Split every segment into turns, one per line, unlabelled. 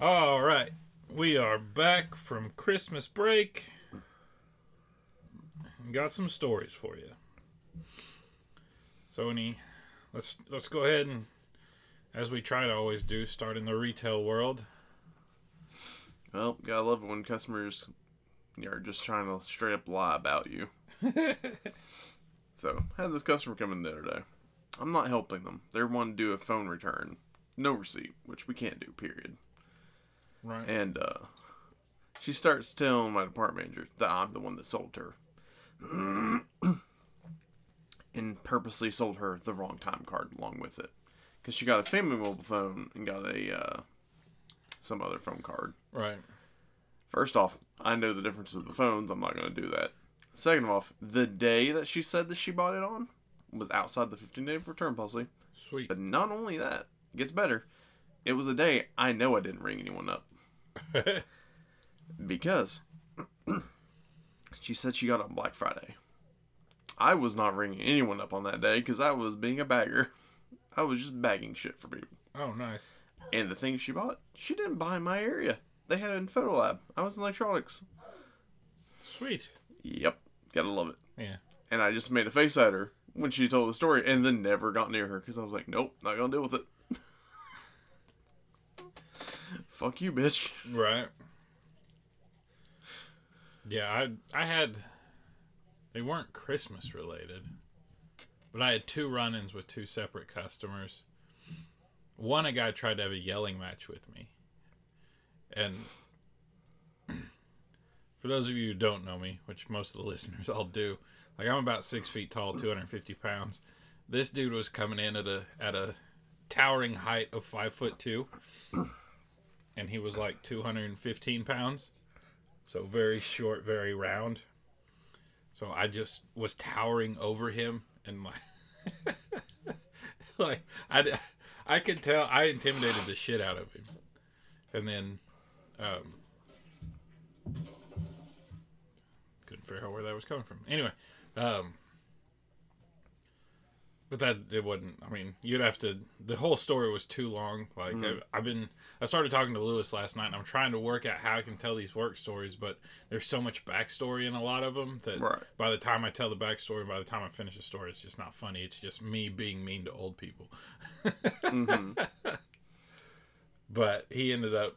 All right. We are back from Christmas break. Got some stories for you. So any let's let's go ahead and as we try to always do, start in the retail world.
Well, gotta love it when customers are just trying to straight up lie about you. so, I had this customer come in the other day. I'm not helping them. They're wanting to do a phone return. No receipt, which we can't do, period.
Right.
And uh, she starts telling my department manager that I'm the one that sold her. and purposely sold her the wrong time card along with it. Because she got a family mobile phone and got a uh, some other phone card.
Right.
First off, I know the differences of the phones. I'm not going to do that. Second off, the day that she said that she bought it on was outside the 15 day return policy.
Sweet.
But not only that, it gets better. It was a day I know I didn't ring anyone up. because she said she got on Black Friday. I was not ringing anyone up on that day because I was being a bagger. I was just bagging shit for people.
oh, nice.
And the things she bought, she didn't buy in my area. They had it in Photo Lab. I was in electronics.
Sweet.
Yep, gotta love it.
Yeah.
And I just made a face at her when she told the story, and then never got near her because I was like, nope, not gonna deal with it. Fuck you, bitch.
Right. Yeah, I I had they weren't Christmas related. But I had two run-ins with two separate customers. One a guy tried to have a yelling match with me. And for those of you who don't know me, which most of the listeners all do, like I'm about six feet tall, 250 pounds. This dude was coming in at a at a towering height of five foot two, and he was like 215 pounds, so very short, very round. So I just was towering over him, and like, like I, I could tell I intimidated the shit out of him, and then, um, couldn't figure out where that was coming from. Anyway, um, but that it wouldn't. I mean, you'd have to. The whole story was too long. Like I, I've been. I started talking to Lewis last night, and I'm trying to work out how I can tell these work stories. But there's so much backstory in a lot of them that
Right.
by the time I tell the backstory, by the time I finish the story, it's just not funny. It's just me being mean to old people. But he ended up.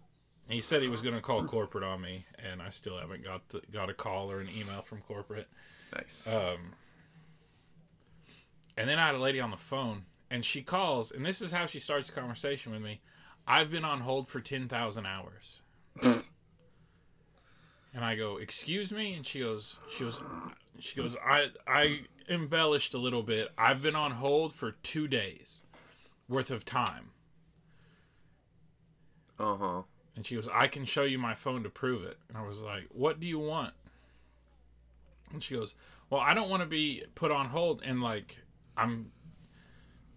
He said he was going to call corporate on me, and I still haven't got the, got a call or an email from corporate.
Nice.
Um, and then I had a lady on the phone, and she calls, and this is how she starts conversation with me. I've been on hold for ten thousand hours. and I go, "Excuse me," and she goes, "She goes, she goes, I I embellished a little bit. I've been on hold for two days worth of time."
Uh huh.
And she goes, I can show you my phone to prove it. And I was like, What do you want? And she goes, Well, I don't want to be put on hold. And like, I'm.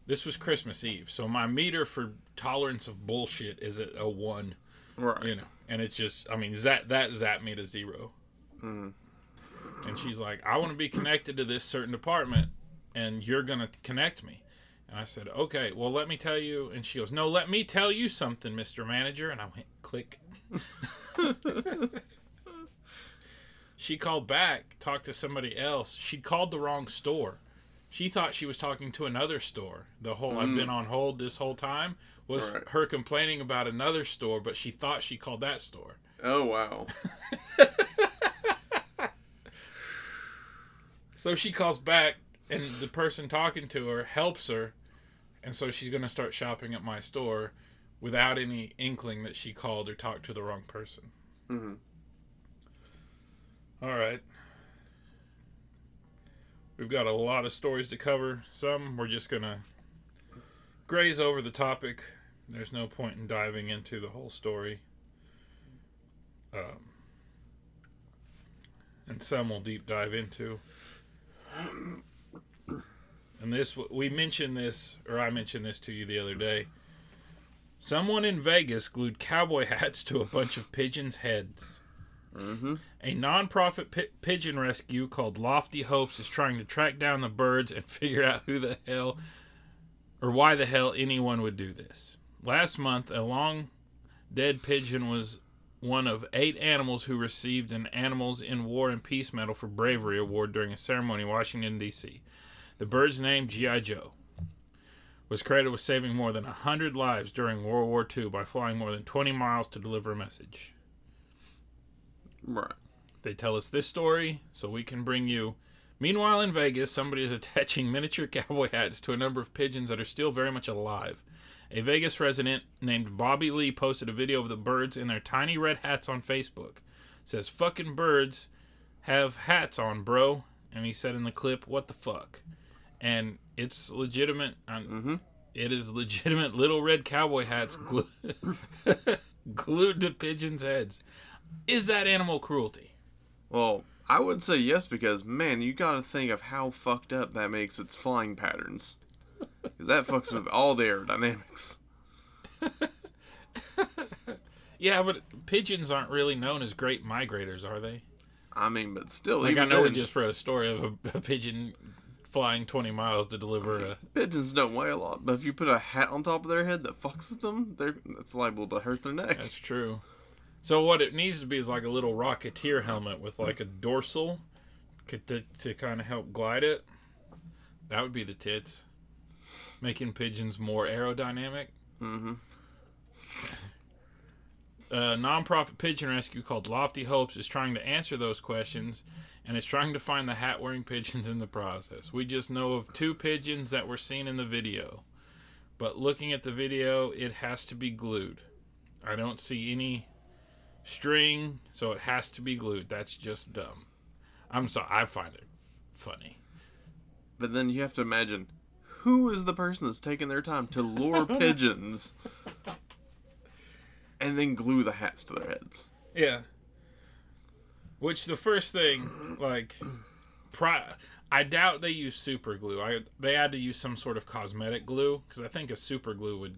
This was Christmas Eve. So my meter for tolerance of bullshit is at a one,
Right.
you know. And it's just, I mean, that, that zapped me to zero. Hmm. And she's like, I want to be connected to this certain department, and you're going to connect me. And I said, okay, well, let me tell you. And she goes, no, let me tell you something, Mr. Manager. And I went, click. she called back, talked to somebody else. She called the wrong store. She thought she was talking to another store. The whole I've been on hold this whole time was
Right.
her complaining about another store, but she thought she called that store.
Oh wow.
So she calls back, and the person talking to her helps her, and so she's going to start shopping at my store without any inkling that she called or talked to the wrong person.
Mhm.
All right. We've got a lot of stories to cover. Some we're just going to graze over the topic. There's no point in diving into the whole story. Um, and some we'll deep dive into. And this, we mentioned this, or I mentioned this to you the other day. Someone in Vegas glued cowboy hats to a bunch of pigeons' heads.
Mm-hmm.
A nonprofit pi- pigeon rescue called Lofty Hopes is trying to track down the birds and figure out who the hell or why the hell anyone would do this. Last month, a long Dead pigeon was one of eight animals who received an Animals in War and Peace Medal for Bravery award during a ceremony in Washington, D.C. The bird's name, G.I. Joe, was credited with saving more than 100 lives during World War II by flying more than 20 miles to deliver a message.
Right.
They tell us this story so we can bring you. Meanwhile, in Vegas, somebody is attaching miniature cowboy hats to a number of pigeons that are still very much alive. A Vegas resident named Bobby Lee posted a video of the birds in their tiny red hats on Facebook. says, fucking birds have hats on, bro. And he said in the clip, what the fuck? And it's legitimate. um,
Mm-hmm.
It is legitimate little red cowboy hats glued, glued to pigeons' heads. Is that animal cruelty?
Well, I would say yes because man, you got to think of how fucked up that makes its flying patterns. Because that fucks with all the aerodynamics.
Yeah, but pigeons aren't really known as great migrators, are they?
I mean, but still,
Like I know we
then,
just read a story of a, a pigeon flying 20 miles to deliver a.
pigeons don't weigh a lot. But if you put a hat on top of their head that fucks with them, they're that's liable to hurt their neck.
That's true. So what it needs to be is like a little rocketeer helmet with like a dorsal to, to kind of help glide it. That would be the tits. Making pigeons more aerodynamic.
Mm-hmm.
a nonprofit pigeon rescue called Lofty Hopes is trying to answer those questions and is trying to find the hat wearing pigeons in the process. We just know of two pigeons that were seen in the video. But looking at the video, it has to be glued. I don't see any string, so it has to be glued. That's just dumb. I'm sorry, I find it funny.
But then you have to imagine who is the person that's taking their time to lure pigeons and then glue the hats to their heads.
Yeah. Which the first thing, like, pri- I doubt they use super glue. I they had to use some sort of cosmetic glue because I think a super glue would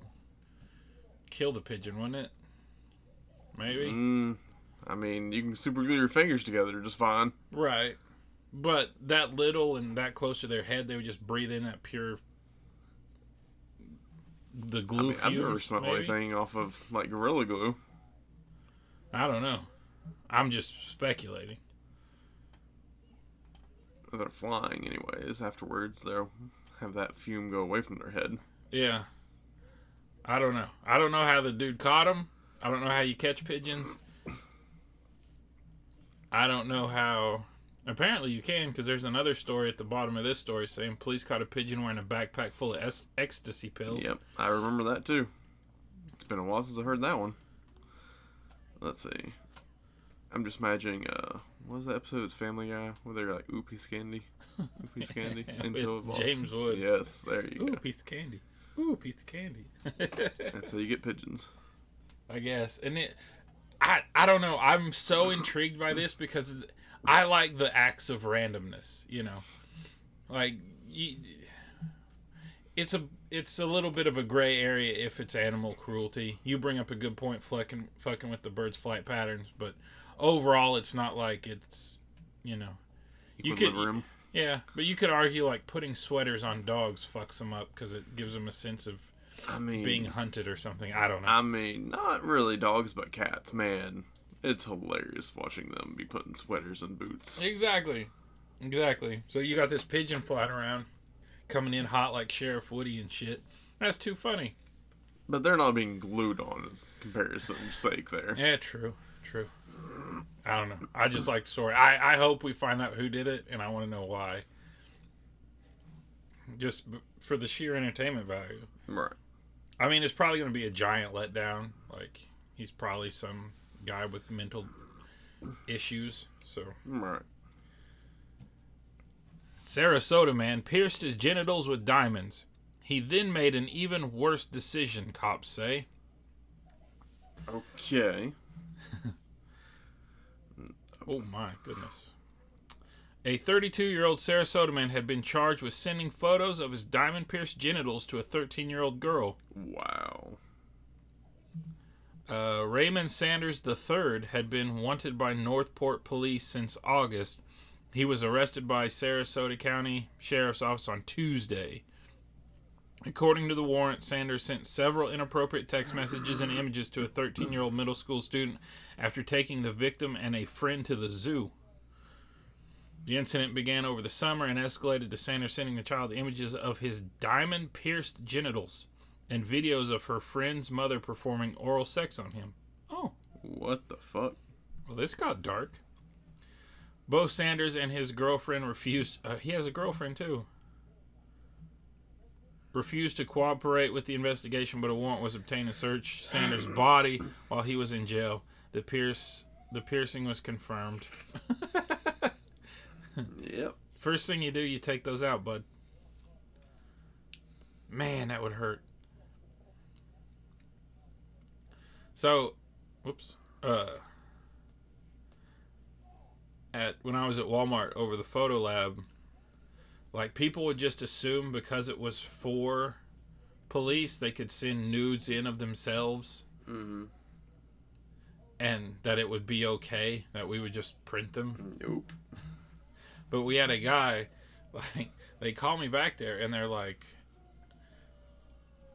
kill the pigeon, wouldn't it? Maybe.
Mm, I mean, you can super glue your fingers together just fine.
Right. But that little and that close to their head, they would just breathe in that pure the
I
glue
mean, I've never smelled
maybe?
anything off of like Gorilla Glue.
I don't know. I'm just speculating.
They're flying, anyways. Afterwards, they'll have that fume go away from their head.
Yeah. I don't know. I don't know how the dude caught him. I don't know how you catch pigeons. I don't know how. Apparently, you can because there's another story at the bottom of this story saying police caught a pigeon wearing a backpack full of es- ecstasy pills.
Yep, I remember that too. It's been a while since I heard that one. Let's see. I'm just imagining, uh, what was that episode of Family Guy where they're like, ooh, piece of candy? Ooh, piece of candy? Until it.
James Woods.
Yes, there you
Ooh,
go.
piece of candy. Ooh, piece of candy.
That's how you get pigeons.
I guess. And it, I, I don't know. I'm so intrigued by this because I like the acts of randomness. You know, like you, it's a it's a little bit of a gray area if it's animal cruelty. You bring up a good point, fucking fucking with the bird's flight patterns, but overall, it's not like it's you know. You could-
Equilibrium.
Yeah, but you could argue like putting sweaters on dogs fucks them up because it gives them a sense of
I mean,
being hunted or something. I don't know.
I mean, not really dogs, but cats. Man, it's hilarious watching them be putting sweaters and boots.
Exactly. Exactly. So you got this pigeon flying around, coming in hot like Sheriff Woody and shit. That's too funny.
But they're not being glued on as comparison's sake there.
Yeah, true. True. I don't know. I just like the story. I, I hope we find out who did it, and I want to know why. Just b- for the sheer entertainment value.
Right.
I mean, it's probably going to be a giant letdown. Like, he's probably some guy with mental issues. So,
Right.
Sarasota man pierced his genitals with diamonds. He then made an even worse decision, cops say.
Okay.
Oh my goodness. A 32 year old Sarasota man had been charged with sending photos of his diamond pierced genitals to a 13 year old girl.
Wow.
Uh, Raymond Sanders III had been wanted by North Port police since August. He was arrested by Sarasota County Sheriff's Office on Tuesday. According to the warrant, Sanders sent several inappropriate text messages and images to a 13 year old middle school student after taking the victim and a friend to the zoo. The incident began over the summer and escalated to Sanders sending the child images of his diamond pierced genitals and videos of her friend's mother performing oral sex on him. Oh,
What the fuck?
well, this got dark. Both Sanders and his girlfriend refused. Uh, he has a girlfriend too. Refused to cooperate with the investigation, but a warrant was obtained to search Sanders' body while he was in jail. The pierce, the piercing was confirmed.
Yep.
First thing you do, you take those out, bud. Man, that would hurt. So, whoops. Uh, at when I was at Walmart over the photo lab, like people would just assume because it was for police, they could send nudes in of themselves,
Mm-hmm.
and that it would be okay that we would just print them.
Nope.
But we had a guy, like, they called me back there and they're like,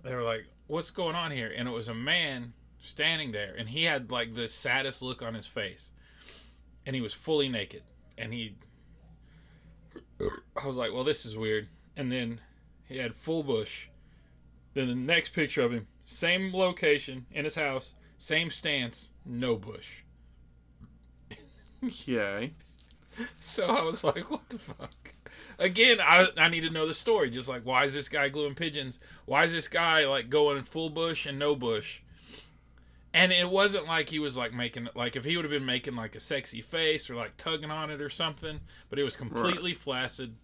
they were like, what's going on here? And it was a man standing there and he had like the saddest look on his face. And he was fully naked. And he, I was like, well, this is weird. And then he had full bush. Then the next picture of him, same location in his house, same stance, no bush.
Okay.
So I was like, what the fuck? Again, I, I need to know the story. Just like, why is this guy gluing pigeons? Why is this guy like going full bush and no bush? And it wasn't like he was like making like if he would have been making like a sexy face or like tugging on it or something, but it was completely flaccid.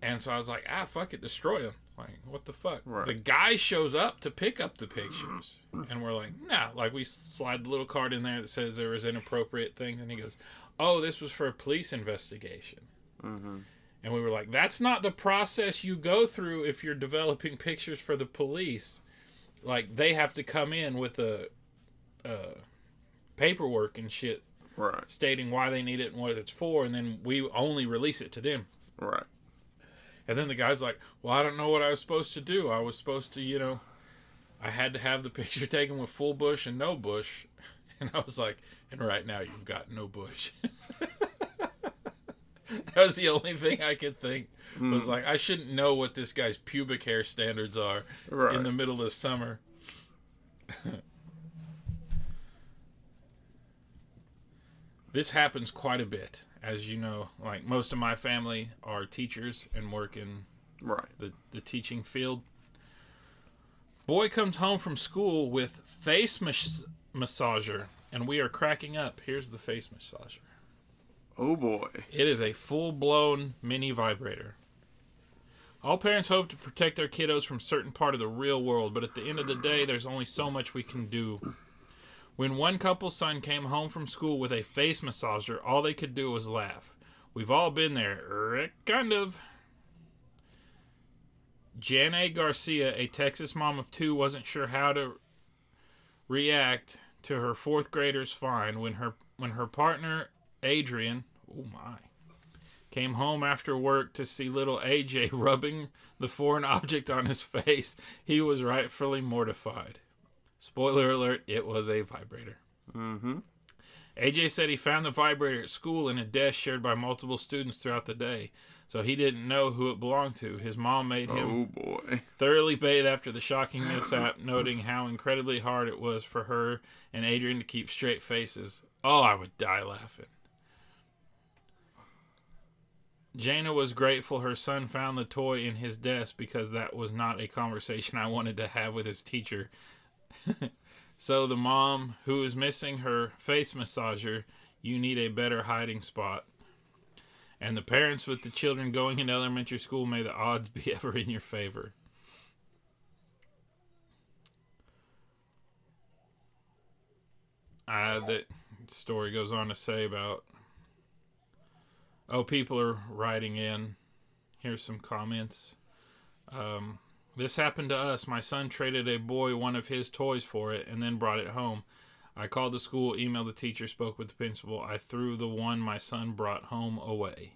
And so I was like, ah, fuck it, destroy him. Like, what the fuck?
Right.
The guy shows up to pick up the pictures, and we're like, nah. Like, we slide the little card in there that says there was inappropriate things, and he goes, oh, this was for a police investigation.
Mm-hmm.
And we were like, that's not the process you go through if you're developing pictures for the police. Like, they have to come in with a, uh, paperwork and shit
Right.
stating why they need it and what it's for, and then we only release it to them.
Right.
And then the guy's like, Well, I don't know what I was supposed to do. I was supposed to, you know, I had to have the picture taken with full bush and no bush. And I was like, And right now you've got no bush. that was the only thing I could think. Was hmm. like, I shouldn't know what this guy's pubic hair standards are
Right.
in the middle of summer. this happens quite a bit. As you know, like most of my family are teachers and work in
Right.
the, the teaching field. Boy comes home from school with face mas- massager, and we are cracking up. Here's the face massager.
Oh boy.
It is a full blown mini vibrator. All parents hope to protect their kiddos from certain part of the real world, but at the end of the day, there's only so much we can do. When one couple's son came home from school with a face massager, all they could do was laugh. We've all been there, eh, kind of. Jana Garcia, a Texas mom of two, wasn't sure how to react to her fourth grader's find when her when her partner Adrian, oh my, came home after work to see little AJ rubbing the foreign object on his face. He was rightfully mortified. Spoiler alert, it was a vibrator.
Mm-hmm.
AJ said he found the vibrator at school in a desk shared by multiple students throughout the day, so he didn't know who it belonged to. His mom made him
Oh boy.
thoroughly bathe after the shocking mishap, noting how incredibly hard it was for her and Adrian to keep straight faces. Oh, I would die laughing. Jana was grateful her son found the toy in his desk because that was not a conversation I wanted to have with his teacher. so the mom who is missing her face massager, you need a better hiding spot. And the parents with the children going into elementary school, may the odds be ever in your favor. Uh, the story goes on to say about oh people are writing in here's some comments um, this happened to us my son traded a boy one of his toys for it and then brought it home i called the school emailed the teacher spoke with the principal i threw the one my son brought home away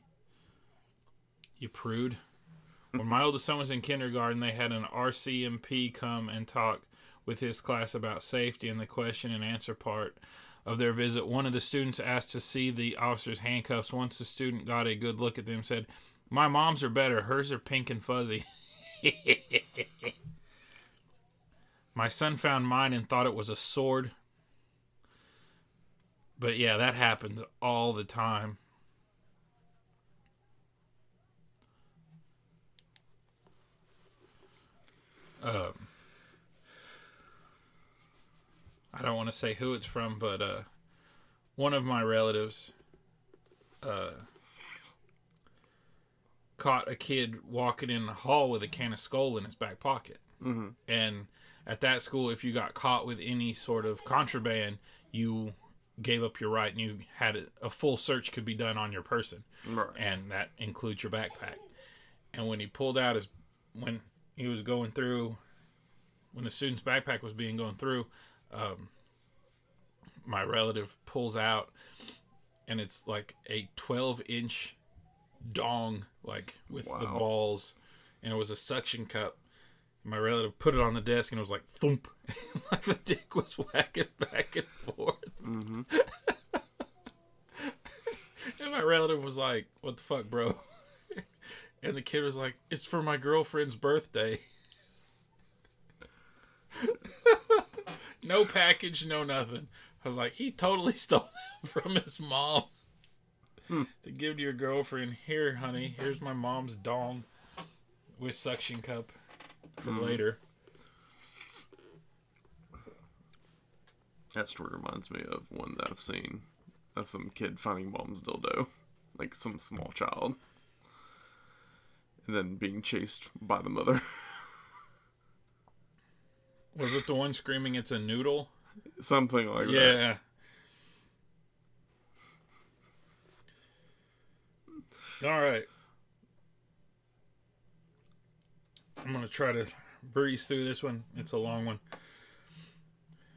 you prude when my oldest son was in kindergarten, they had an RCMP come and talk with his class about safety and the question and answer part of their visit. One of the students asked to see the officer's handcuffs. Once the student got a good look at them, said, "My mom's are better. Hers are pink and fuzzy." my son found mine and thought it was a sword. But yeah, that happens all the time. Um, I don't want to say who it's from, but uh, one of my relatives uh, caught a kid walking in the hall with a can of Skoal in his back pocket.
Mhm.
And at that school, if you got caught with any sort of contraband, you gave up your right and you had a, a full search could be done on your person
Right.
and that includes your backpack. And when he pulled out his, when he was going through, when the student's backpack was being going through, um, my relative pulls out, and it's like a 12 inch dong, like with the balls, and it was a suction cup. My relative put it on the desk, and it was like thump, like the dick was whacking back and forth.
Mm-hmm.
And my relative was like, "What the fuck, bro?" And the kid was like, "It's for my girlfriend's birthday." no package, no nothing. I was like, he totally stole that from his mom Hmm. to give to your girlfriend. Here, honey, here's my mom's dong with suction cup for mm-hmm. later.
That story reminds me of one that I've seen of some kid finding mom's dildo, like some small child, and then being chased by the mother.
Was it the one screaming, "It's a noodle"?
Something like that.
Yeah. All right. I'm going to try to breeze through this one. It's a long one.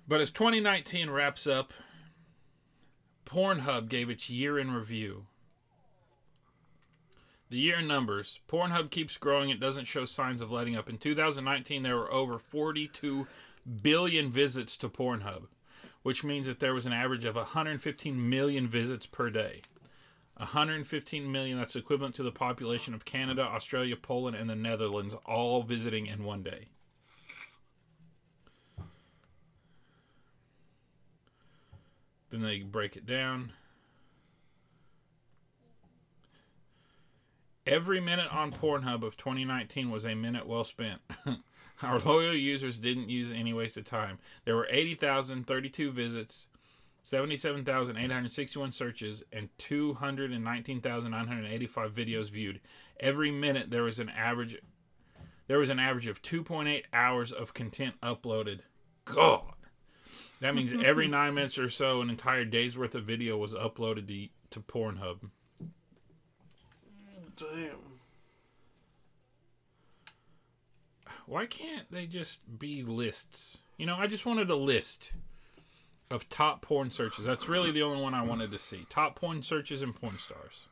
But as 2019 wraps up, Pornhub gave its year in review. The year numbers. Pornhub keeps growing. It doesn't show signs of letting up. In 2019, there were over 42 billion visits to Pornhub, which means that there was an average of 115 million visits per day. 115 million, that's equivalent to the population of Canada, Australia, Poland, and the Netherlands, all visiting in one day. Then they break it down. Every minute on Pornhub of 2019 was a minute well spent. Our loyal users didn't use any wasted time. There were 80,032 visits, 77,861 searches, and 219,985 videos viewed. Every minute there was an average there was an average of 2.8 hours of content uploaded. God. That means every 9 minutes or so an entire day's worth of video was uploaded to, to Pornhub.
Damn.
Why can't they just be lists? You know, I just wanted a list of top porn searches. That's really the only one I wanted to see. Top porn searches and porn stars.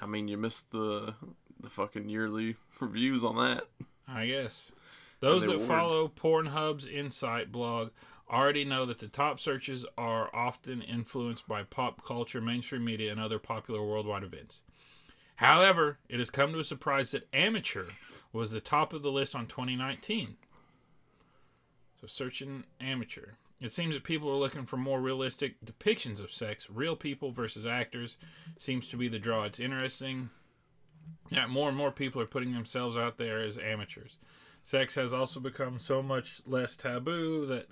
I mean, you missed the the fucking yearly reviews on that.
I guess. Those that
awards.
follow Pornhub's Insight blog already know that the top searches are often influenced by pop culture, mainstream media, and other popular worldwide events. However, it has come to a surprise that amateur was the top of the list on 2019. So, searching amateur. It seems that people are looking for more realistic depictions of sex. Real people versus actors seems to be the draw. It's interesting that more and more people are putting themselves out there as amateurs. Sex has also become so much less taboo that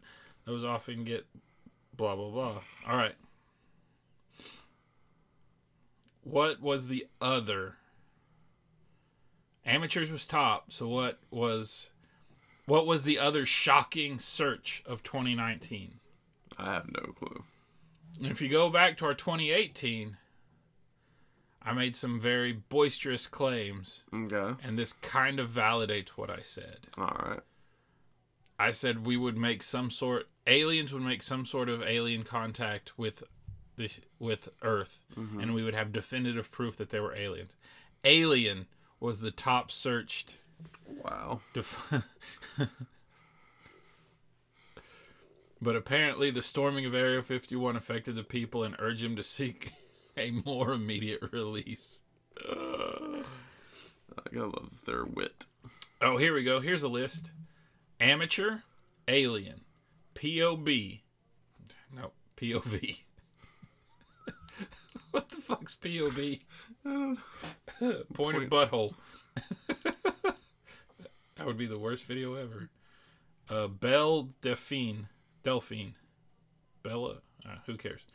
those often get blah blah blah. All right. What was the other? Amateurs was top. So what was what was the other shocking search of 2019?
I have no clue.
And if you go back to our 2018, I made some very boisterous claims,
Okay.
and this kind of validates what I said.
All right.
I said we would make some sort aliens would make some sort of alien contact with the with Earth, mm-hmm. and we would have definitive proof that they were aliens. Alien was the top searched.
Wow.
Def- but apparently, the storming of Area 51 affected the people and urged them to seek a more immediate release.
I gotta love their wit.
Oh, here we go. Here's a list Amateur, Alien, POB. No, POV. what the fuck's POB? Point of butthole. That would be the worst video ever. Uh, Belle Delphine. Delphine. Bella. Uh, who cares?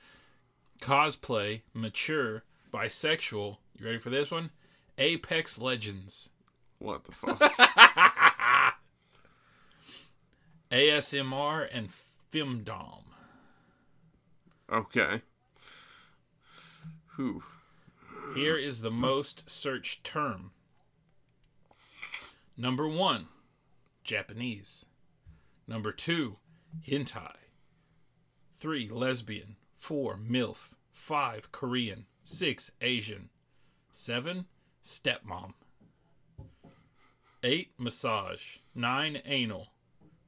Cosplay, mature, bisexual. You ready for this one? Apex Legends.
What the fuck?
ASMR and Femdom.
okay. Who?
Here is the most searched term. Number one, Japanese. Number two, hentai. Three, lesbian. Four, MILF. Five, Korean. Six, Asian. Seven, stepmom. Eight, massage. Nine, anal.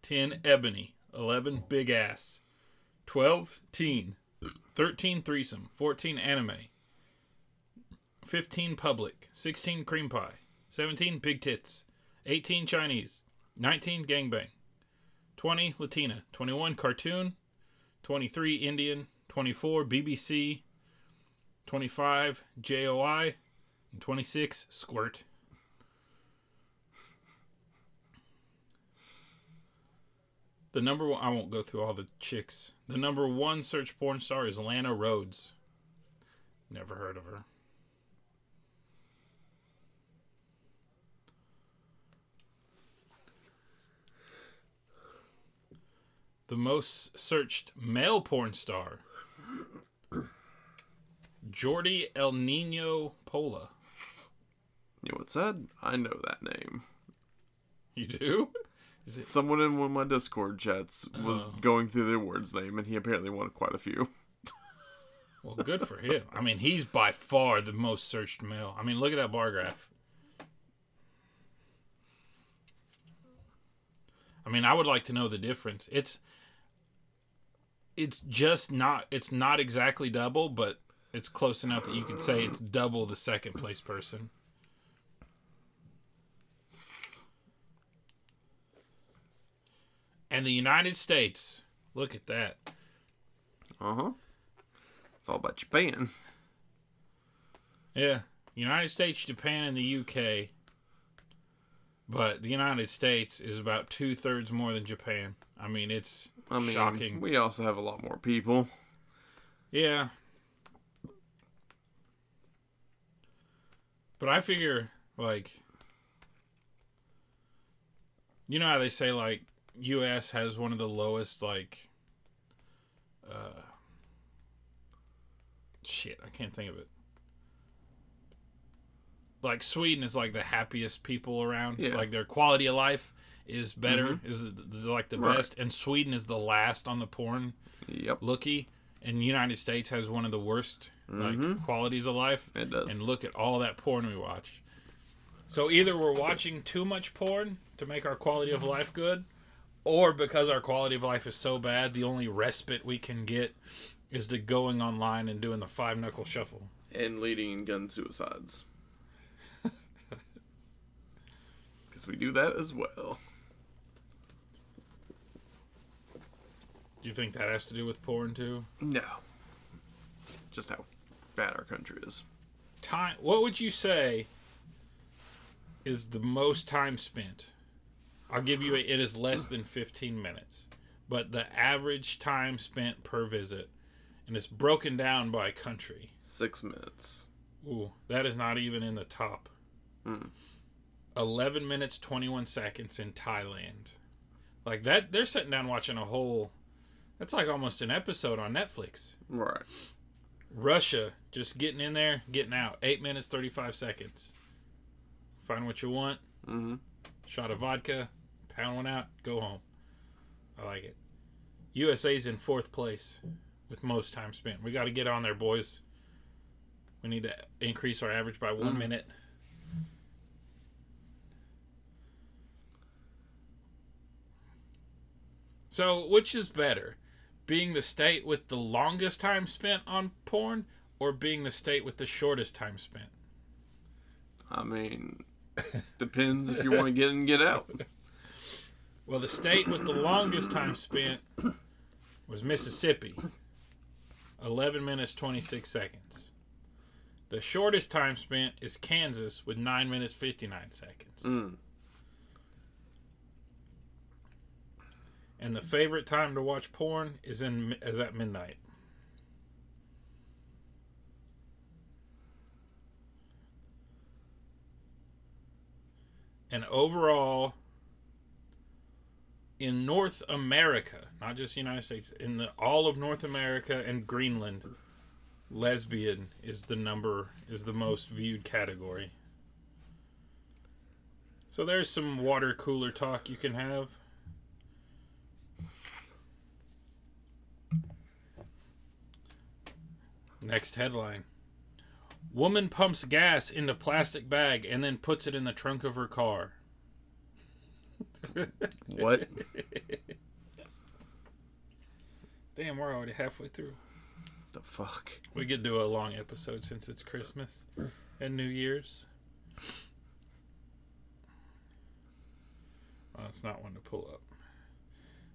Ten, ebony. Eleven, big ass. Twelve, teen. Thirteen, threesome. Fourteen, anime. 15 public, 16 cream pie, 17 big tits, 18 Chinese, 19 gangbang, 20 Latina, 21 cartoon, 23 Indian, 24 BBC, 25 JOI, and 26 squirt. The number one, I won't go through all the chicks. The number one search porn star is Lana Rhoades. Never heard of her. The most searched male porn star, Jordi El Nino Polla.
You know what's that? I know that name.
You do?
Someone in one of my Discord chats was
Oh.
going through the awards name, and he apparently won quite a few.
Well, good for him. I mean, he's by far the most searched male. I mean, look at that bar graph. I mean, I would like to know the difference. It's it's just not it's not exactly double, but it's close enough that you could say it's double the second place person. And the United States, look at that.
Uh huh. Followed by Japan.
Yeah, United States, Japan, and the UK. But the United States is about two thirds more than Japan. I mean, it's
I mean,
shocking.
we also have a lot more people.
Yeah. But I figure, like, you know how they say, like, U.S. has one of the lowest, like, uh, shit, I can't think of it. Like, Sweden is, like, the happiest people around.
Yeah.
Like, their quality of life is better, is, is, like, the
Right.
best. And Sweden is the last on the porn
Yep,
looky and united states has one of the worst like
Mhm.
qualities of life
it does.
and look at all that porn we watch so either we're watching too much porn to make our quality of life good or because our quality of life is so bad the only respite we can get is to going online and doing the five knuckle shuffle
and leading in gun suicides. Because we do that as well.
do you think that has to do with porn too
No. Just how bad our country is.
time what would you say is the most time spent i'll give you a, it is less than 15 minutes but the average time spent per visit and it's broken down by country
Six minutes.
ooh that is not even in the top
Hmm.
11 minutes 21 seconds in thailand like that they're sitting down watching a whole that's like almost an episode on netflix
Right.
Russia, just getting in there, getting out. Eight minutes, 35 seconds. Find what you want,
Mm-hmm.
shot of vodka, pound one out, go home. I like it. USA's in fourth place with most time spent. We got to get on there, boys. We need to increase our average by one
Mhm.
minute. So, which is better? Being the state with the longest time spent on porn or being the state with the shortest time spent?
I mean, depends if you want to get in and get out.
Well, the state with the longest time spent was Mississippi 11 minutes 26 seconds. The shortest time spent is Kansas with 9 minutes 59 seconds.
Mm.
And the favorite time to watch porn is in is at midnight. And overall in North America, not just the United States, in the all of North America and Greenland, lesbian is the number is the most viewed category. So there's some water cooler talk you can have. Next headline. Woman pumps gas into plastic bag and then puts it in the trunk of her car.
What?
Damn, we're already halfway through.
the fuck?
We could do a long episode since it's Christmas and New Year's. Oh, it's not one to pull up.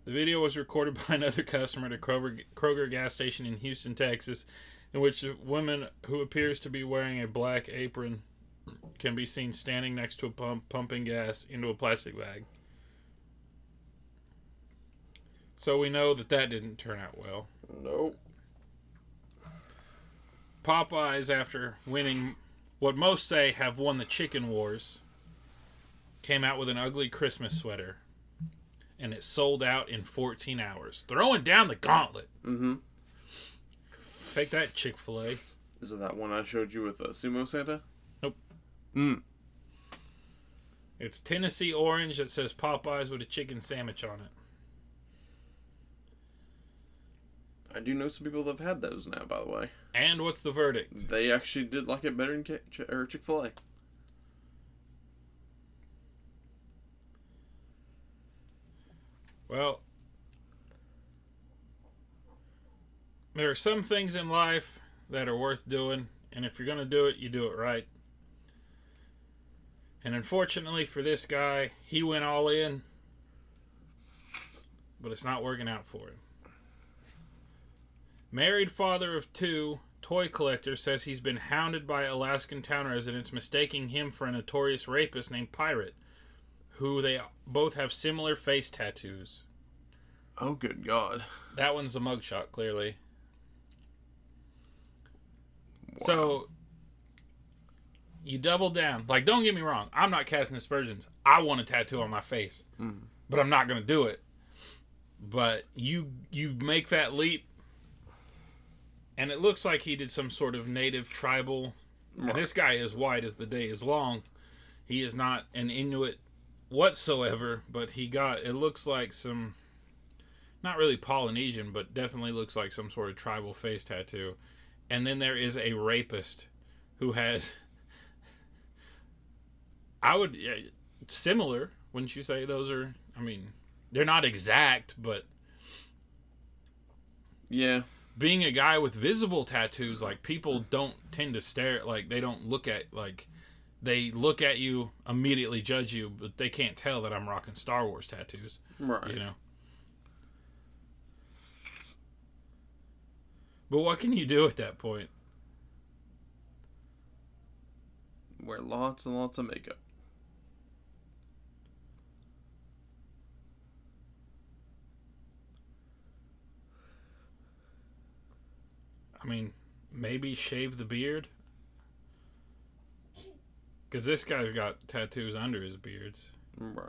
The video was recorded by another customer at a Kroger, Kroger gas station in Houston, Texas, in which a woman who appears to be wearing a black apron can be seen standing next to a pump pumping gas into a plastic bag. So we know that that didn't turn out well.
Nope.
Popeyes, after winning what most say have won the chicken wars, came out with an ugly Christmas sweater. And it sold out in 14 hours. Throwing down the gauntlet.
Mm-hmm.
Take that, Chick fil A.
Is it that one I showed you with uh, Sumo Santa?
Nope.
Mm.
It's Tennessee orange that says Popeyes with a chicken sandwich on it.
I do know some people that have had those now, by the way.
And what's the verdict?
They actually did like it better than K- or Chick Fil A.
Well, there are some things in life that are worth doing, and if you're going to do it, you do it right. And unfortunately for this guy, he went all in, but it's not working out for him. Married father of two, toy collector says he's been hounded by Alaskan town residents mistaking him for a notorious rapist named Pirate, who they both have similar face tattoos.
Oh, good God.
That one's a mugshot, clearly. So you double down. Like, don't get me wrong. I'm not casting aspersions. I want a tattoo on my face,
Mm.
but I'm not going to do it. But you you make that leap, and it looks like he did some sort of native tribal. And this guy is white as the day is long. He is not an Inuit whatsoever, but he got it looks like some not really Polynesian, but definitely looks like some sort of tribal face tattoo. And then there is a rapist who has I would yeah, similar, wouldn't you say those are I mean, they're not exact, but
Yeah.
being a guy with visible tattoos, like people don't tend to stare like they don't look at like they look at you immediately judge you, but they can't tell that I'm rocking Star Wars tattoos.
Right.
You know. But what can you do at that point?
Wear lots and lots of makeup.
I mean, maybe shave the beard. Because this guy's got tattoos under his beards.
Right.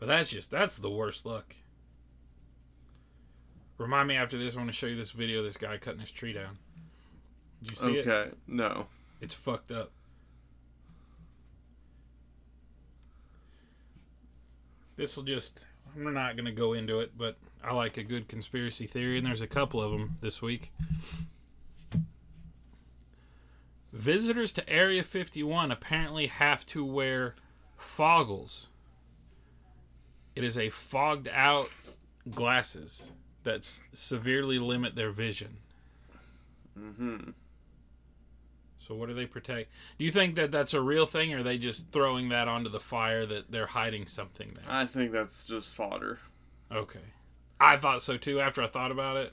But that's just, that's the worst look. Remind me after this, I want to show you this video of this guy cutting his tree down. Did you see it?
Okay. No.
It's fucked up. This will just. We're not going to go into it, but I like a good conspiracy theory, and there's a couple of them this week. Visitors to Area 51 apparently have to wear foggles It is a fogged out glasses that severely limit their vision.
Mm-hmm.
So what do they protect? Do you think that that's a real thing, or are they just throwing that onto the fire that they're hiding something there?
I think that's just fodder.
Okay, I thought so too. After I thought about it,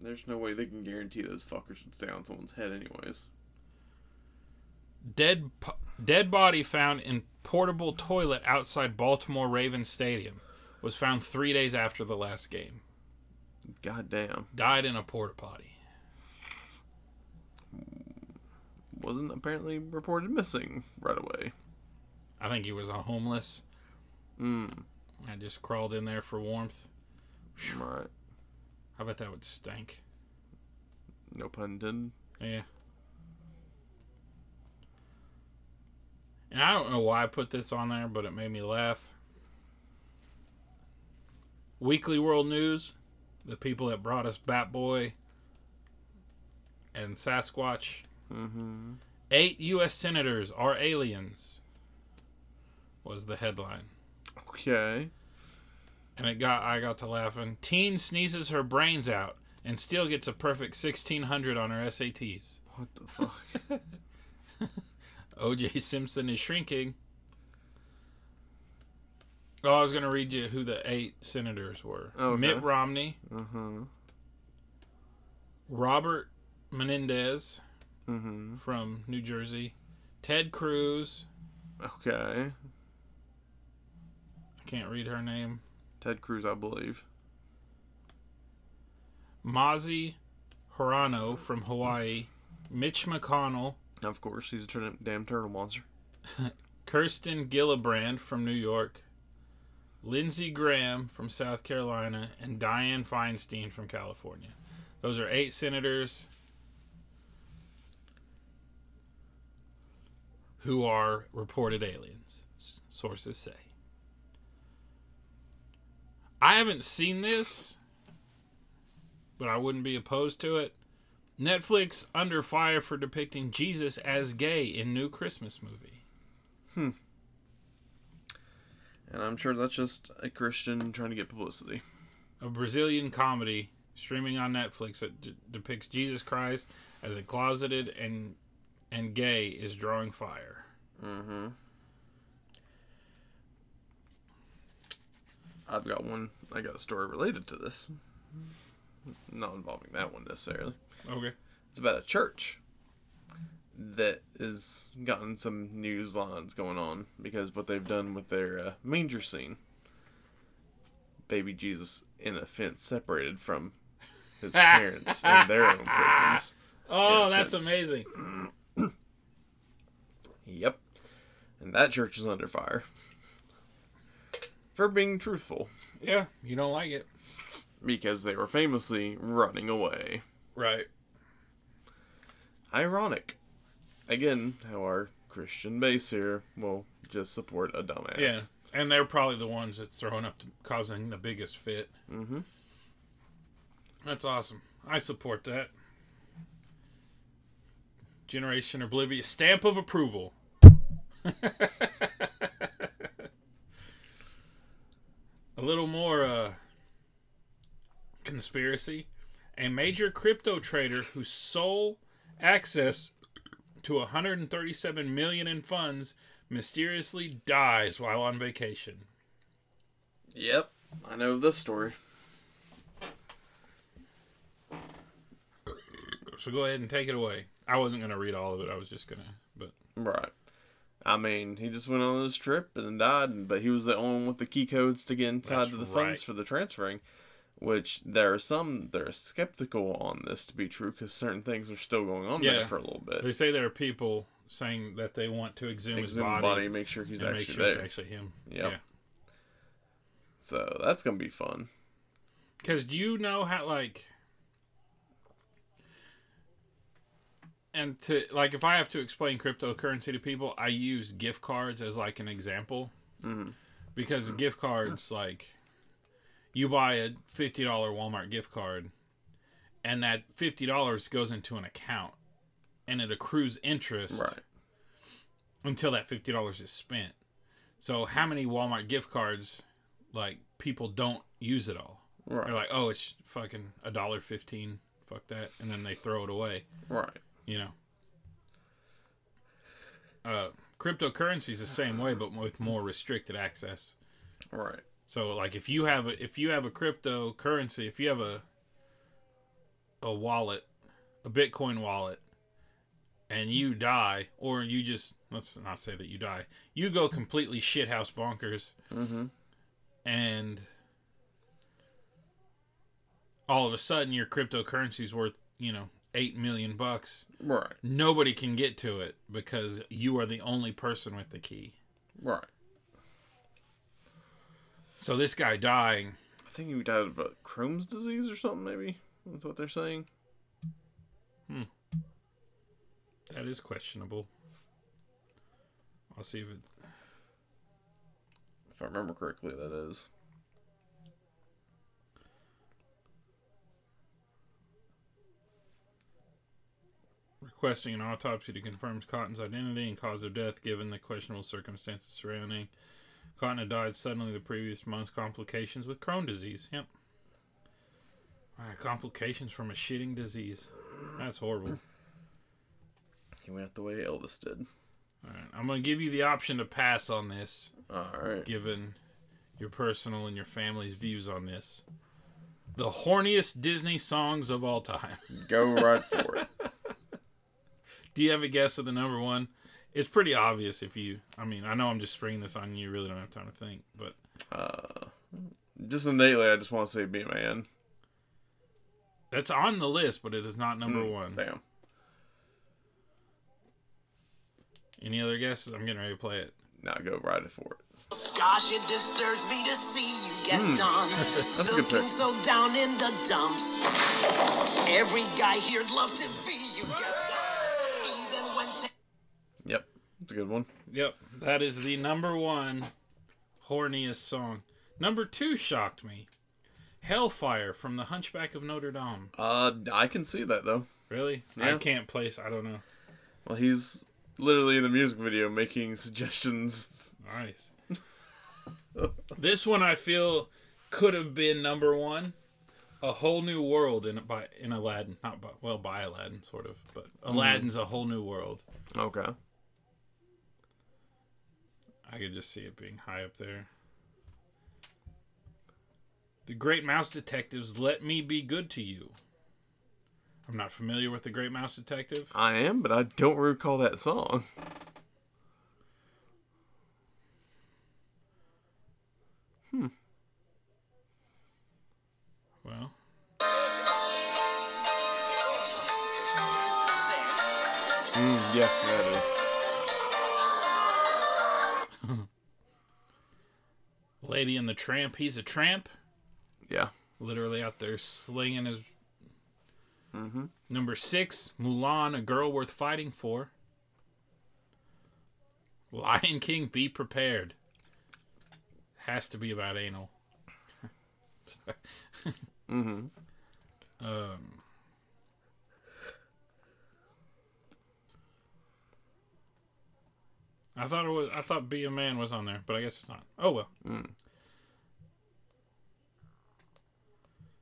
There's no way they can guarantee those fuckers would stay on someone's head, anyways.
dead dead body found in portable toilet outside Baltimore Ravens Stadium was found three days after the last game.
God damn.
Died in a porta potty.
Wasn't apparently reported missing right away.
I think he was a homeless.
Mm.
I just crawled in there for warmth.
Right.
I bet that would stink.
No pun intended.
Yeah. And I don't know why I put this on there, but it made me laugh. Weekly World News, the people that brought us Bat Boy and Sasquatch.
Mm-hmm.
Eight U.S. senators are aliens, was the headline.
Okay.
And it got I got to laughing. Teen sneezes her brains out and still gets a perfect 1600 on her SATs.
What the fuck?
OJ Simpson is shrinking. Oh, I was going to read you who the eight senators were
Okay.
Mitt Romney,
uh-huh.
Robert Menendez
Mm-hmm.
from New Jersey, Ted Cruz.
Okay.
I can't read her name.
Ted Cruz, I believe.
Mazie Hirono from Hawaii, Mitch McConnell,
Of course, he's a damn turtle monster.
Kirsten Gillibrand from New York, Lindsey Graham from South Carolina, and Dianne Feinstein from California. Those are eight senators who are reported aliens, sources say. I haven't seen this, but I wouldn't be opposed to it. Netflix under fire for depicting Jesus as gay in new Christmas movie. Hmm.
And I'm sure that's just a Christian trying to get publicity.
a Brazilian comedy streaming on Netflix that d- depicts Jesus Christ as a closeted and and gay is drawing fire.
Mm-hmm. I've got one. I got a story related to this. Not involving that one necessarily.
Okay.
It's about a church that has gotten some news lines going on because what they've done with their uh, manger scene. Baby Jesus in a fence separated from his parents in their own prisons.
Oh, that's
fence.
amazing.
Yep. And that church is under fire. For being truthful.
Yeah, you don't like it.
Because they were famously running away.
Right.
Ironic. Again, how our Christian base here will just support a dumbass.
Yeah. And they're probably the ones that's throwing up, causing the biggest fit.
Mm-hmm.
That's awesome. I support that. Generation Oblivious stamp of approval. A little more uh, conspiracy. A major crypto trader whose sole access to 137 million in funds mysteriously dies while on vacation.
Yep. I know this story.
So go ahead and take it away. I wasn't going to read all of it. I was just going to, but
Right. I mean, he just went on this trip and died, but he was the only one with the key codes to get inside
That's
to the
right.
funds for the transferring. Which there are some that are skeptical on this to be true because certain things are still going on
Yeah.
there for a little bit.
they say there are people saying that they want to exhume, his body,
body, make sure he's
and make
actually
sure
there.
it's actually him.
Yep.
Yeah.
So that's gonna be fun.
Because do you know how, like, and to, like, if I have to explain cryptocurrency to people, I use gift cards as, like, an example.
Mhm.
Because gift cards, like, you buy a $50 Walmart gift card, and that $50 goes into an account, and it accrues interest
Right.
until that $50 is spent. So how many Walmart gift cards, like people don't use it all?
Right.
They're like, oh, it's fucking a dollar fifteen. Fuck that, and then they throw it away.
Right.
You know. Uh, cryptocurrency is the same way, but with more restricted access.
Right.
So, like, if you have a if you have a cryptocurrency, if you have a a wallet, a Bitcoin wallet, and you die, or you just let's not say that you die, you go completely shithouse bonkers,
Mm-hmm.
and all of a sudden your cryptocurrency's worth you know eight million bucks.
Right.
Nobody can get to it because you are the only person with the key.
Right.
So this guy dying,
I think he died of uh, Crohn's disease or something. Maybe that's what they're saying.
that is questionable. I'll see if it.
If I remember correctly, that is.
requesting an autopsy to confirm Cotten's identity and cause of death given the questionable circumstances surrounding. Cotten had died suddenly the previous month, complications with Crohn disease. Yep. Ah, complications from a shitting disease. That's horrible.
He went out the way Elvis did.
Alright, I'm going to give you the option to pass on this,
All right.
given your personal and your family's views on this. The horniest Disney songs of all time.
Go right for it.
Do you have a guess of the number one? It's pretty obvious if you. I mean, I know I'm just springing this on you. You really don't have time to think, but
Uh, just innately, I just want to say "Be a Man."
that's on the list, but it is not number
Mm,
one.
Damn.
Any other guesses? I'm getting ready to play it.
Now go right for it.
Gosh, it disturbs me to see you, Gaston.
That's a good
looking
pick.
so down in the dumps. Every guy here'd love to be
it's a good one.
Yep, that is the number one horniest song. Number two shocked me. Hellfire from The Hunchback of Notre Dame.
Uh, I can see that though.
Really? I can't place. I don't know.
Well, he's literally in the music video making suggestions.
Nice. this one I feel could have been number one. A whole new world in by in Aladdin, not by, well by Aladdin, sort of, but Aladdin's a whole new world.
Okay.
I could just see it being high up there. The Great Mouse Detectives, Let Me Be Good to You. I'm not familiar with the Great Mouse Detective.
I am, but I don't recall that song. Hmm.
Well,
Mm, yeah, that is.
Lady and the Tramp, he's a tramp.
Yeah.
Literally out there slinging his.
Mm-hmm.
Number six, Mulan, a girl worth fighting for. Lion King, be prepared. Has to be about anal.
Mm-hmm.
Um, I thought it was. I thought "Be a Man" was on there, but I guess it's not. Oh well.
Mm.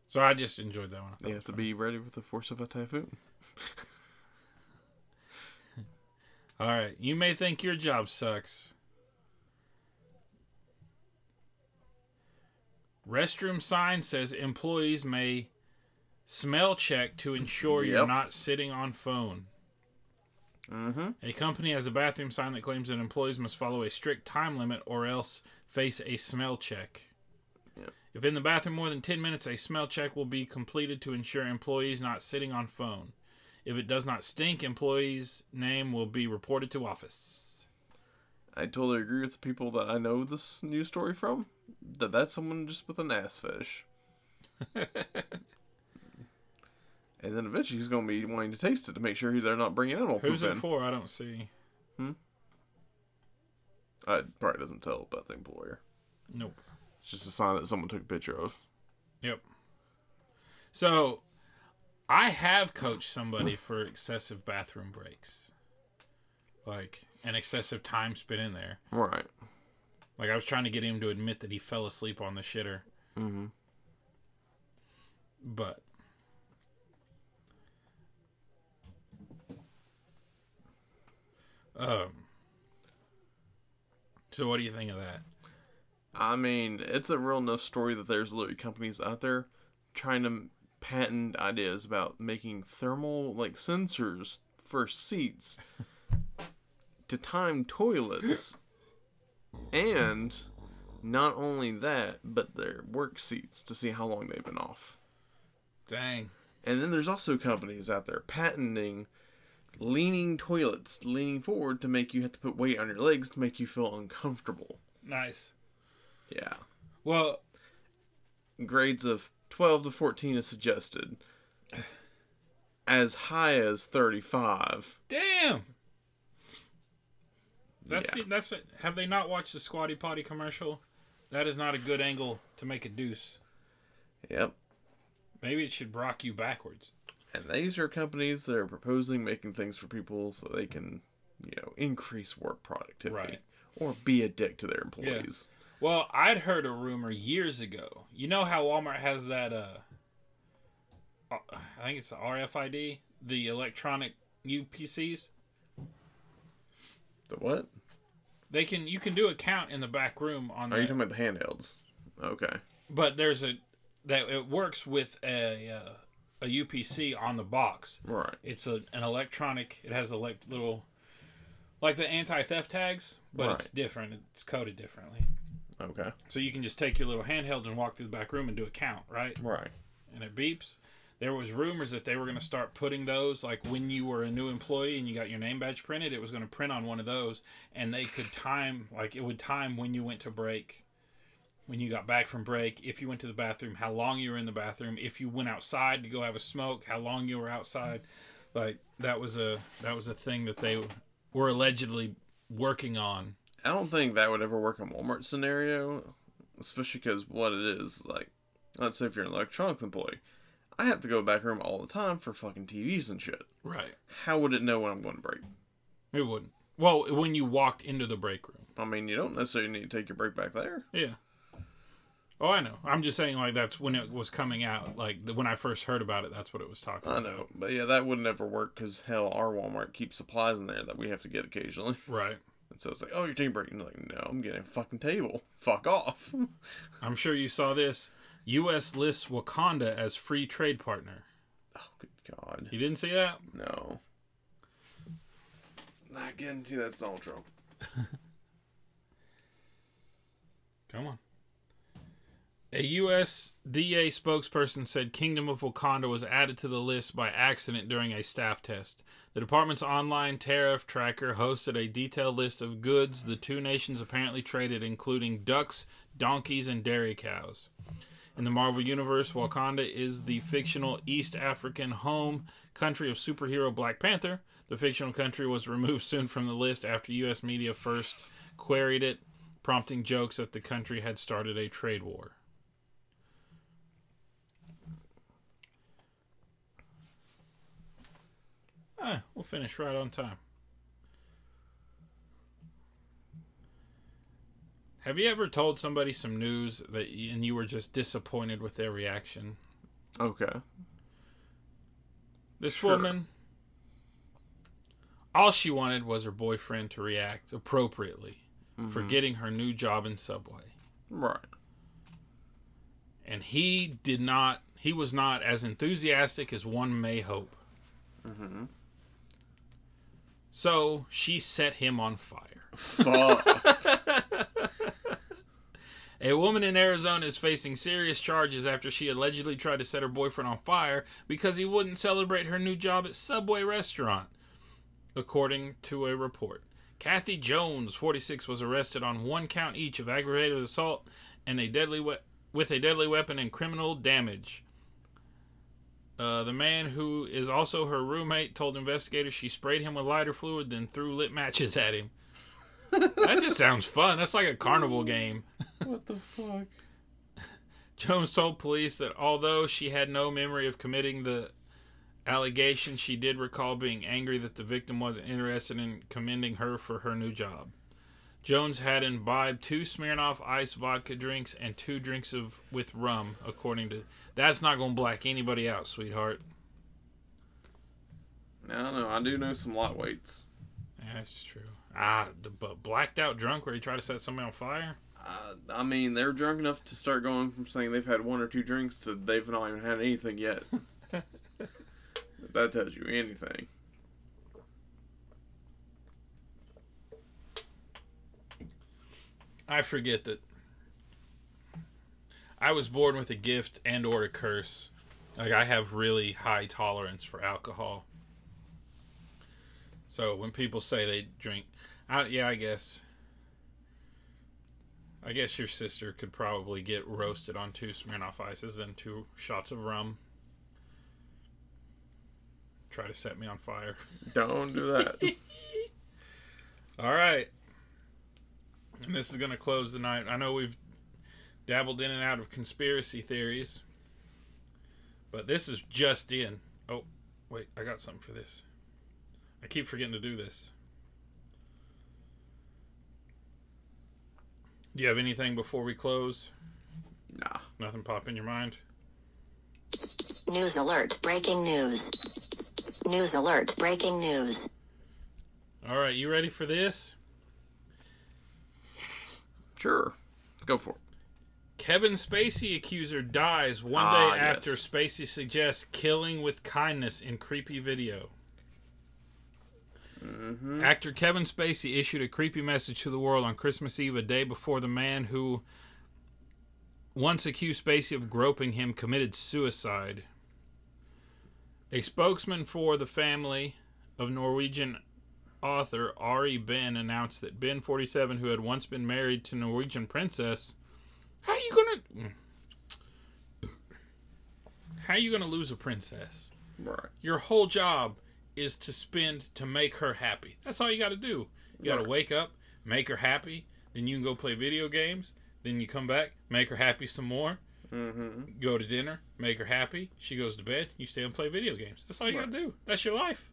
So I just enjoyed that one.
You have to be ready with the force of a typhoon.
All right. You may think your job sucks. Restroom sign says employees may smell check to ensure you're not sitting on phone.
Mm-hmm.
A company has a bathroom sign that claims that employees must follow a strict time limit or else face a smell check.
Yep.
If in the bathroom more than 10 minutes, a smell check will be completed to ensure employees not sitting on phone. If it does not stink, employees' name will be reported to office.
I totally agree with the people that I know this news story from. That that's someone just with an ass fetish. and then eventually he's going to be wanting to taste it to make sure they're not bringing animal
Who's
poop in.
Who's it for? I don't see.
Uh, it probably doesn't tell about the employer.
Nope.
It's just a sign that someone took a picture of.
Yep. So, I have coached somebody for excessive bathroom breaks. Like, an excessive time spent in there.
Right.
Like I was trying to get him to admit that he fell asleep on the shitter.
Mm-hmm.
But um So what do you think of that?
I mean, it's a real enough story that there's literally companies out there trying to patent ideas about making thermal like sensors for seats to time toilets. and not only that, but their work seats to see how long they've been off.
Dang.
And then there's also companies out there patenting leaning toilets, leaning forward to make you have to put weight on your legs to make you feel uncomfortable.
Nice.
Yeah.
Well,
grades of 12 to 14 is suggested. As high as 35.
damn. That's
Yeah.
That's it. Have they not watched the Squatty Potty commercial? That is not a good angle to make a deuce.
Yep.
Maybe it should rock you backwards.
And these are companies that are proposing making things for people so they can, you know, increase work productivity.
Right.
Or be a dick to their employees.
Well, I'd heard a rumor years ago. You know how Walmart has that uh uh, I think it's the RFID, the electronic UPCs.
The what?
They can you can do a count in the back room on
Are you talking about the handhelds? Okay.
but there's a that it works with a uh, a UPC on the box.
Right.
It's a, an electronic. It has a like little like the anti-theft tags, but it's different. It's coded differently.
Okay.
So you can just take your little handheld and walk through the back room and do a count, right?
Right.
and it beeps. There was rumors that they were going to start putting those like when you were a new employee and you got your name badge printed, it was going to print on one of those and they could time like it would time when you went to break, when you got back from break, if you went to the bathroom, how long you were in the bathroom, if you went outside to go have a smoke, how long you were outside. Like that was a that was a thing that they were allegedly working on.
I don't think that would ever work in Walmart scenario, especially because what it is like. Let's say if you're an electronics employee, I have to go back room all the time for fucking TVs and shit.
Right.
How would it know when I'm going to break?
It wouldn't. Well, when you walked into the break room.
I mean, you don't necessarily need to take your break back there.
Yeah. Oh, I know. I'm just saying, like that's when it was coming out. Like the, when I first heard about it, that's what it was talking.
I
about.
know, but yeah, that would never work because hell, our Walmart keeps supplies in there that we have to get occasionally.
Right.
And so it's like, oh, you're taking a break. And you're like, no, I'm getting a fucking table. Fuck off.
I'm sure you saw this. U.S. lists Wakanda as free trade partner.
oh, good God.
You didn't see that?
No. I guarantee that's Donald Trump.
Come on. A USDA spokesperson said Kingdom of Wakanda was added to the list by accident during a staff test. The department's online tariff tracker hosted a detailed list of goods the two nations apparently traded, including ducks, donkeys, and dairy cows. In the Marvel Universe, Wakanda is the fictional East African home country of superhero Black Panther. The fictional country was removed soon from the list after U.S. media first queried it, prompting jokes that the country had started a trade war. Ah, we'll finish right on time. Have you ever told somebody some news that and you were just disappointed with their reaction?
Okay.
This
Sure.
woman, all she wanted was her boyfriend to react appropriately for getting her new job in Subway.
Right.
And he did not, he was not as enthusiastic as one may hope. So she set him on fire.
Fuck.
A woman in Arizona is facing serious charges after she allegedly tried to set her boyfriend on fire because he wouldn't celebrate her new job at Subway restaurant, according to a report. Kathy Jones, 46, was arrested on one count each of aggravated assault and a deadly we- with a deadly weapon and criminal damage. Uh, the man who is also her roommate told investigators she sprayed him with lighter fluid, then threw lit matches at him. that just sounds fun. That's like a carnival game.
what the fuck?
Jones told police that although she had no memory of committing the allegation, she did recall being angry that the victim wasn't interested in commending her for her new job. Jones had imbibed two Smirnoff Ice vodka drinks and two drinks of with rum, according to. That's not going to black anybody out, sweetheart.
I don't know. I do know some lightweights.
That's true. Ah, but blacked out drunk where he tried to set somebody on fire.
Uh, I mean, they're drunk enough to start going from saying they've had one or two drinks to they've not even had anything yet. if that tells you anything.
I forget that I was born with a gift and or a curse. Like I have really high tolerance for alcohol. So when people say they drink, I, yeah, I guess. I guess your sister could probably get roasted on two Smirnoff ices and two shots of rum. Try to set me on fire.
Don't do that.
All right. And this is going to close the night. I know we've dabbled in and out of conspiracy theories, but this is just in. Oh, wait, I got something for this. I keep forgetting to do this. Do you have anything before we close?
nah.
Nothing pop in your mind?
News alert. Breaking news. News alert. Breaking news.
All right, you ready for this?
Sure. Let's go for it.
Kevin Spacey accuser dies one
Ah,
day after
yes.
Spacey suggests killing with kindness in creepy video.
Mm-hmm.
Actor Kevin Spacey issued a creepy message to the world on Christmas Eve, a day before the man who once accused Spacey of groping him committed suicide. A spokesman for the family of Norwegian author Ari Behn announced that Behn, 47, who had once been married to Norwegian princess, how are you gonna, how are you gonna lose a princess?
Right.
Your whole job is to spend to make her happy. That's all you got to do. You got to wake up, make her happy, then you can go play video games. Then you come back, make her happy some more.
Mm-hmm.
Go to dinner, make her happy. She goes to bed. You stay and play video games. That's all you
Right.
got to do. That's your life.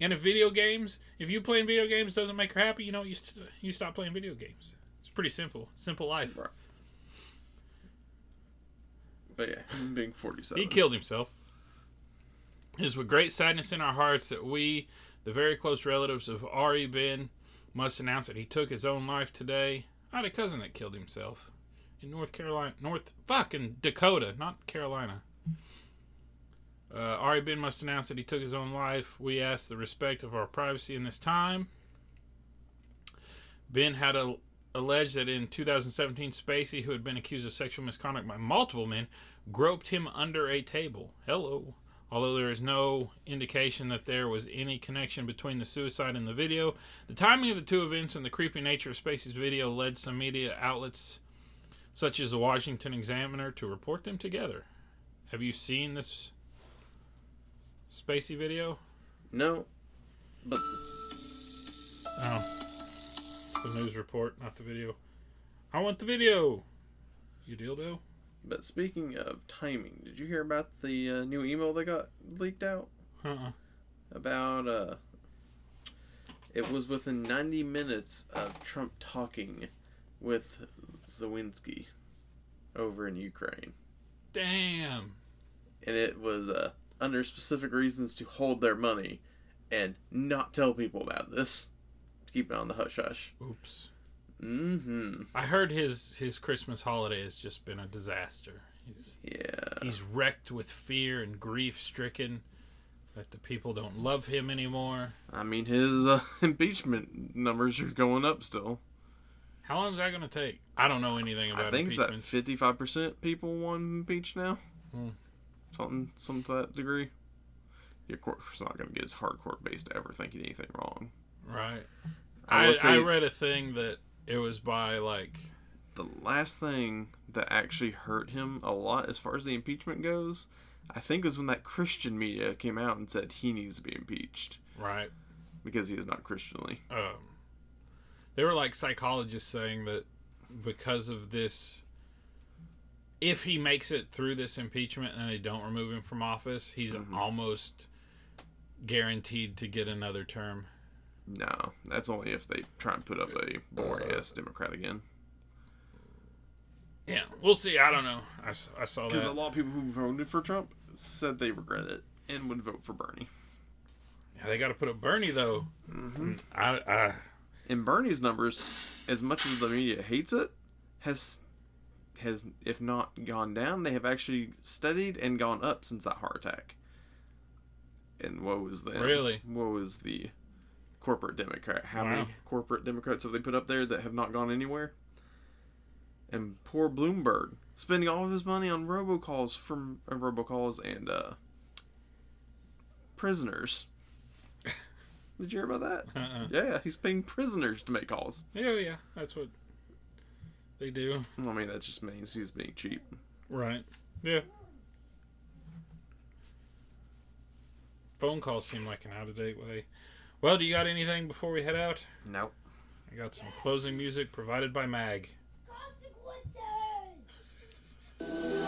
And if video games, if you playing video games doesn't make her happy, you know you st- you stop playing video games. It's pretty simple. Simple life.
Right. But yeah, being 47.
He killed himself. It is with great sadness in our hearts that we, the very close relatives of Ari Behn, must announce that he took his own life today. I had a cousin that killed himself in North Carolina, North fucking Dakota, not Carolina. Uh, Ari Behn must announce that he took his own life. We ask the respect of our privacy in this time. Behn had a, alleged that in 2017, Spacey, who had been accused of sexual misconduct by multiple men, groped him under a table. Hello. Although there is no indication that there was any connection between the suicide and the video, the timing of the two events and the creepy nature of Spacey's video led some media outlets, such as the Washington Examiner, to report them together. Have you seen this Spacey video?
No. But
Oh. It's the news report, not the video. I want the video! You dildo?
but speaking of timing, did you hear about the uh, new email that got leaked out
Uh-uh.
about uh it was within 90 minutes of Trump talking with Zelensky over in Ukraine.
Damn.
And it was uh under specific reasons to hold their money and not tell people about this. To keep it on the hush hush.
Oops.
Mm-hmm.
I heard his his Christmas holiday has just been a disaster. He's
Yeah.
he's wrecked with fear and grief stricken that the people don't love him anymore.
I mean, his uh, impeachment numbers are going up still.
How long is that going to take? I don't know anything about
I think it's at fifty-five percent people want impeached now.
Hmm.
Something, something to that degree. Yeah, of course, it's not going to get his hardcore base to ever thinking anything wrong.
right.
I
I, I read a thing that it was by like
The last thing that actually hurt him a lot, as far as the impeachment goes, I think was when that Christian media came out and said he needs to be impeached
right.
because he is not Christianly.
um, they were like psychologists saying that because of this if he makes it through this impeachment and they don't remove him from office he's almost guaranteed to get another term
No, that's only if they try and put up a boring ass Democrat again.
Yeah, we'll see. I don't know. I, I saw
Because a lot of people who voted for Trump said they regret it and would vote for Bernie.
Yeah, they got to put up Bernie though.
Mm-hmm.
I, I
And Bernie's numbers, as much as the media hates it, has has if not gone down, they have actually studied and gone up since that heart attack. And what was the
Really?
What was the corporate Democrat? How
Wow.
many corporate Democrats have they put up there that have not gone anywhere? And poor Bloomberg spending all of his money on robocalls from uh, robocalls and uh, prisoners. Did you hear about that?
uh-uh.
Yeah, he's paying prisoners to make calls.
yeah, yeah, that's what they do.
I mean, that just means he's being cheap.
Right. Yeah. Phone calls seem like an out of date way. Well, do you got anything before we head out?
Nope.
I got some closing music provided by Mag. Consequences!